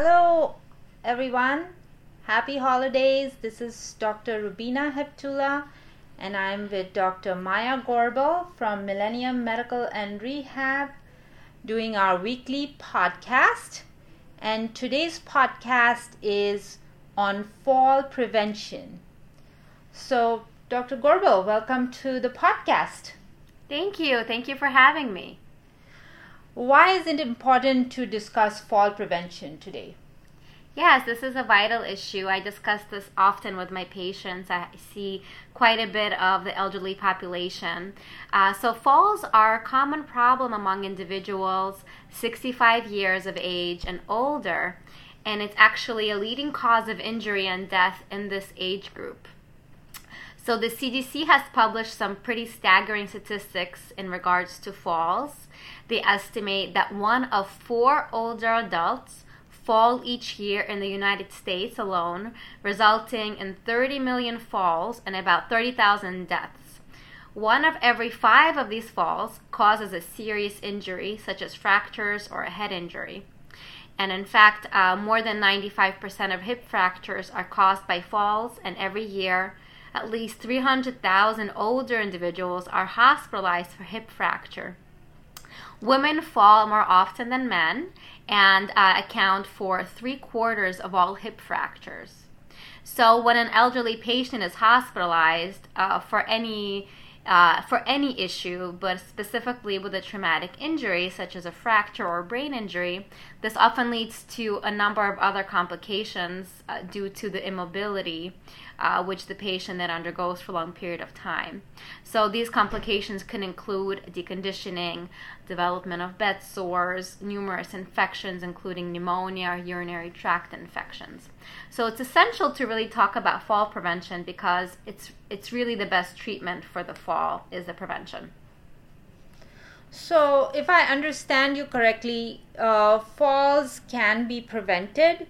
Hello, everyone. Happy holidays. This is Dr. Rubina Heptula, and I'm with Dr. Maya Gorbel from Millennium Medical and Rehab doing our weekly podcast. And today's podcast is on fall prevention. So, Dr. Gorbel, welcome to the podcast. Thank you. Thank you for having me. Why is it important to discuss fall prevention today? Yes, this is a vital issue. I discuss this often with my patients. I see quite a bit of the elderly population. Uh, so, falls are a common problem among individuals 65 years of age and older, and it's actually a leading cause of injury and death in this age group. So, the CDC has published some pretty staggering statistics in regards to falls. They estimate that one of four older adults fall each year in the United States alone, resulting in 30 million falls and about 30,000 deaths. One of every five of these falls causes a serious injury, such as fractures or a head injury. And in fact, uh, more than 95% of hip fractures are caused by falls, and every year, at least 300,000 older individuals are hospitalized for hip fracture. Women fall more often than men and uh, account for three quarters of all hip fractures. So, when an elderly patient is hospitalized uh, for any uh, for any issue, but specifically with a traumatic injury such as a fracture or brain injury, this often leads to a number of other complications uh, due to the immobility uh, which the patient then undergoes for a long period of time. So these complications can include deconditioning, development of bed sores, numerous infections, including pneumonia, urinary tract infections. So it's essential to really talk about fall prevention because it's it's really the best treatment for the fall is the prevention. So, if I understand you correctly, uh, falls can be prevented,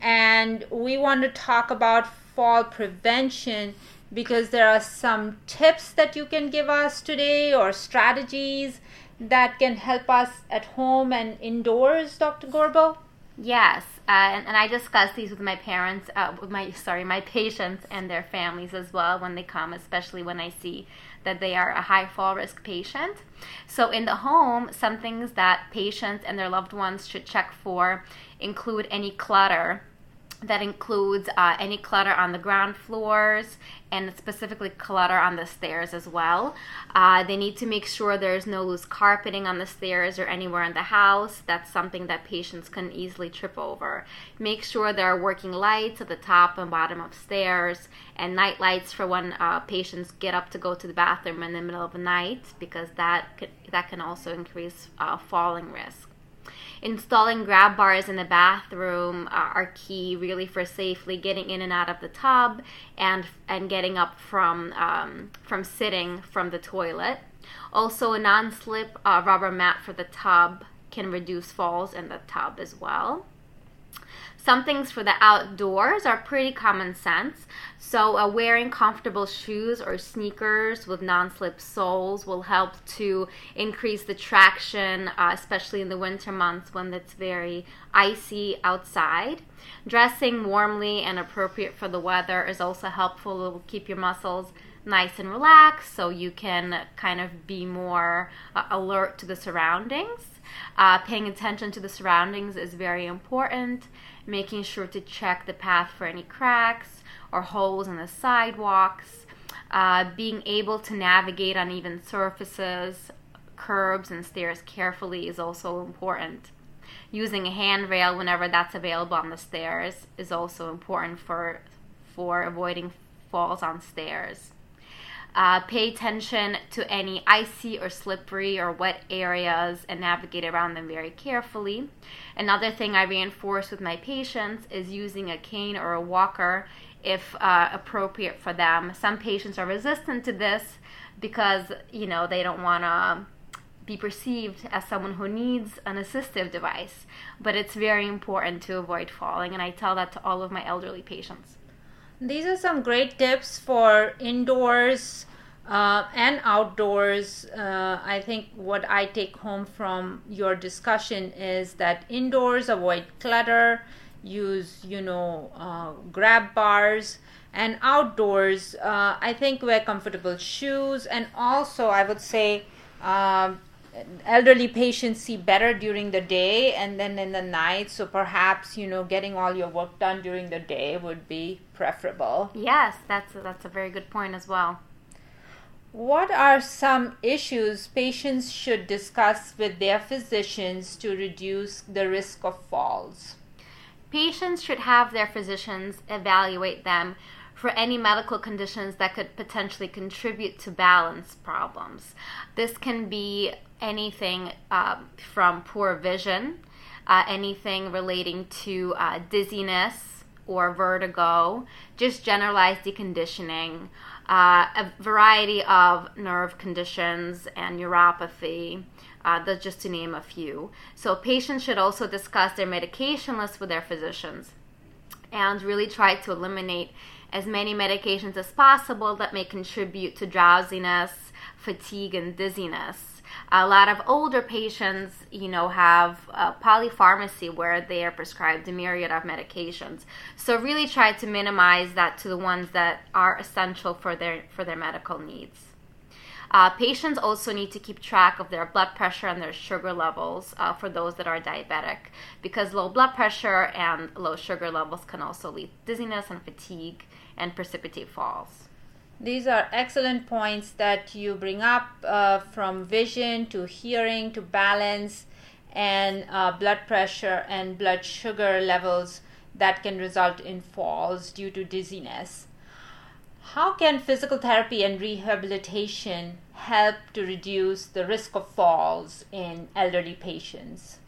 and we want to talk about fall prevention because there are some tips that you can give us today or strategies that can help us at home and indoors, Dr. Gorbel? Yes, uh, and, and, I discuss these with my parents, uh, with my sorry, my patients and their families as well when they come, especially when I see that they are a high fall risk patient. So in the home, some things that patients and their loved ones should check for include any clutter that includes uh, any clutter on the ground floors and specifically clutter on the stairs as well. Uh, they need to make sure there's no loose carpeting on the stairs or anywhere in the house. That's something that patients can easily trip over. Make sure there are working lights at the top and bottom of stairs and night lights for when uh, patients get up to go to the bathroom in the middle of the night because that could, that can also increase uh, falling risk installing grab bars in the bathroom uh, are key really for safely getting in and out of the tub and and getting up from um, from sitting from the toilet. Also a non-slip uh, rubber mat for the tub can reduce falls in the tub as well some things for the outdoors are pretty common sense. So, uh, wearing comfortable shoes or sneakers with non slip soles will help to increase the traction, uh, especially in the winter months when it's very icy outside. Dressing warmly and appropriate for the weather is also helpful. It will keep your muscles nice and relaxed so you can kind of be more uh, alert to the surroundings. Uh, paying attention to the surroundings is very important. Making sure to check the path for any cracks or holes in the sidewalks. Uh, being able to navigate uneven surfaces, curbs, and stairs carefully is also important. Using a handrail whenever that's available on the stairs is also important for for avoiding falls on stairs. Uh, pay attention to any icy or slippery or wet areas and navigate around them very carefully. Another thing I reinforce with my patients is using a cane or a walker if uh, appropriate for them. Some patients are resistant to this because you know they don't want to be perceived as someone who needs an assistive device, but it's very important to avoid falling, and I tell that to all of my elderly patients. These are some great tips for indoors uh, and outdoors. Uh, I think what I take home from your discussion is that indoors avoid clutter use, you know, uh, grab bars. And outdoors, uh, I think wear comfortable shoes. And also, I would say, um, elderly patients see better during the day and then in the night. So perhaps you know getting all your work done during the day would be preferable. Yes that's a, that's a very good point as well. What are some issues patients should discuss with their physicians to reduce the risk of falls? Patients should have their physicians evaluate them for any medical conditions that could potentially contribute to balance problems. This can be anything um, from poor vision, uh, anything relating to uh, dizziness or vertigo, just generalized deconditioning, uh, a variety of nerve conditions and neuropathy. Uh, just to name a few. So, patients should also discuss their medication list with their physicians and really try to eliminate as many medications as possible that may contribute to drowsiness, fatigue, and dizziness a lot of older patients, you know, have polypharmacy where they are prescribed a myriad of medications. So really try to minimize that to the ones that are essential for their for their medical needs. Uh, patients also need to keep track of their blood pressure and their sugar levels uh, for those that are diabetic because low blood pressure and low sugar levels can also lead to dizziness and fatigue and precipitate falls. These are excellent points that you bring up uh, from vision to hearing to balance and uh, blood pressure and blood sugar levels that can result in falls due to dizziness. How can physical therapy and rehabilitation help to reduce the risk of falls in elderly patients?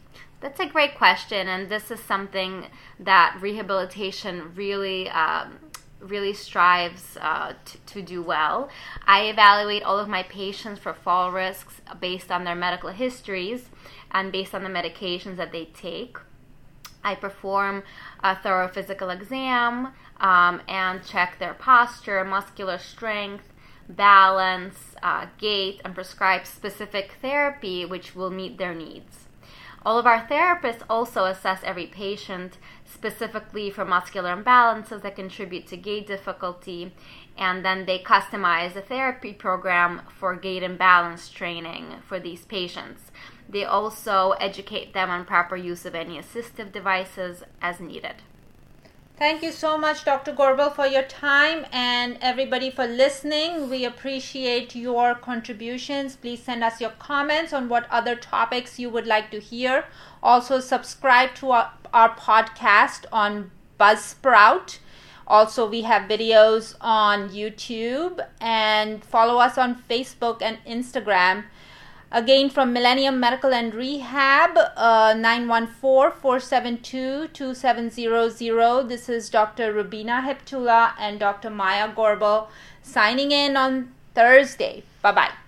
That's a great question, and this is something that rehabilitation really um, really strives uh, to, to do well. I evaluate all of my patients for fall risks based on their medical histories and based on the medications that they take. I perform a thorough physical exam um, and check their posture, muscular strength, balance, uh, gait, and prescribe specific therapy which will meet their needs. All of our therapists also assess every patient specifically for muscular imbalances that contribute to gait difficulty, and then they customize a therapy program for gait and balance training for these patients. They also educate them on proper use of any assistive devices as needed. Thank you so much, Dr. Gorbel, for your time and everybody for listening. We appreciate your contributions. Please send us your comments on what other topics you would like to hear. Also, subscribe to our, our podcast on Buzzsprout. Also, we have videos on YouTube and follow us on Facebook and Instagram. Again, from Millennium Medical and Rehab, uh, 914-472-2700. This is Dr. Rubina Heptula and Dr. Maya Gorbel signing in on Thursday. Bye-bye.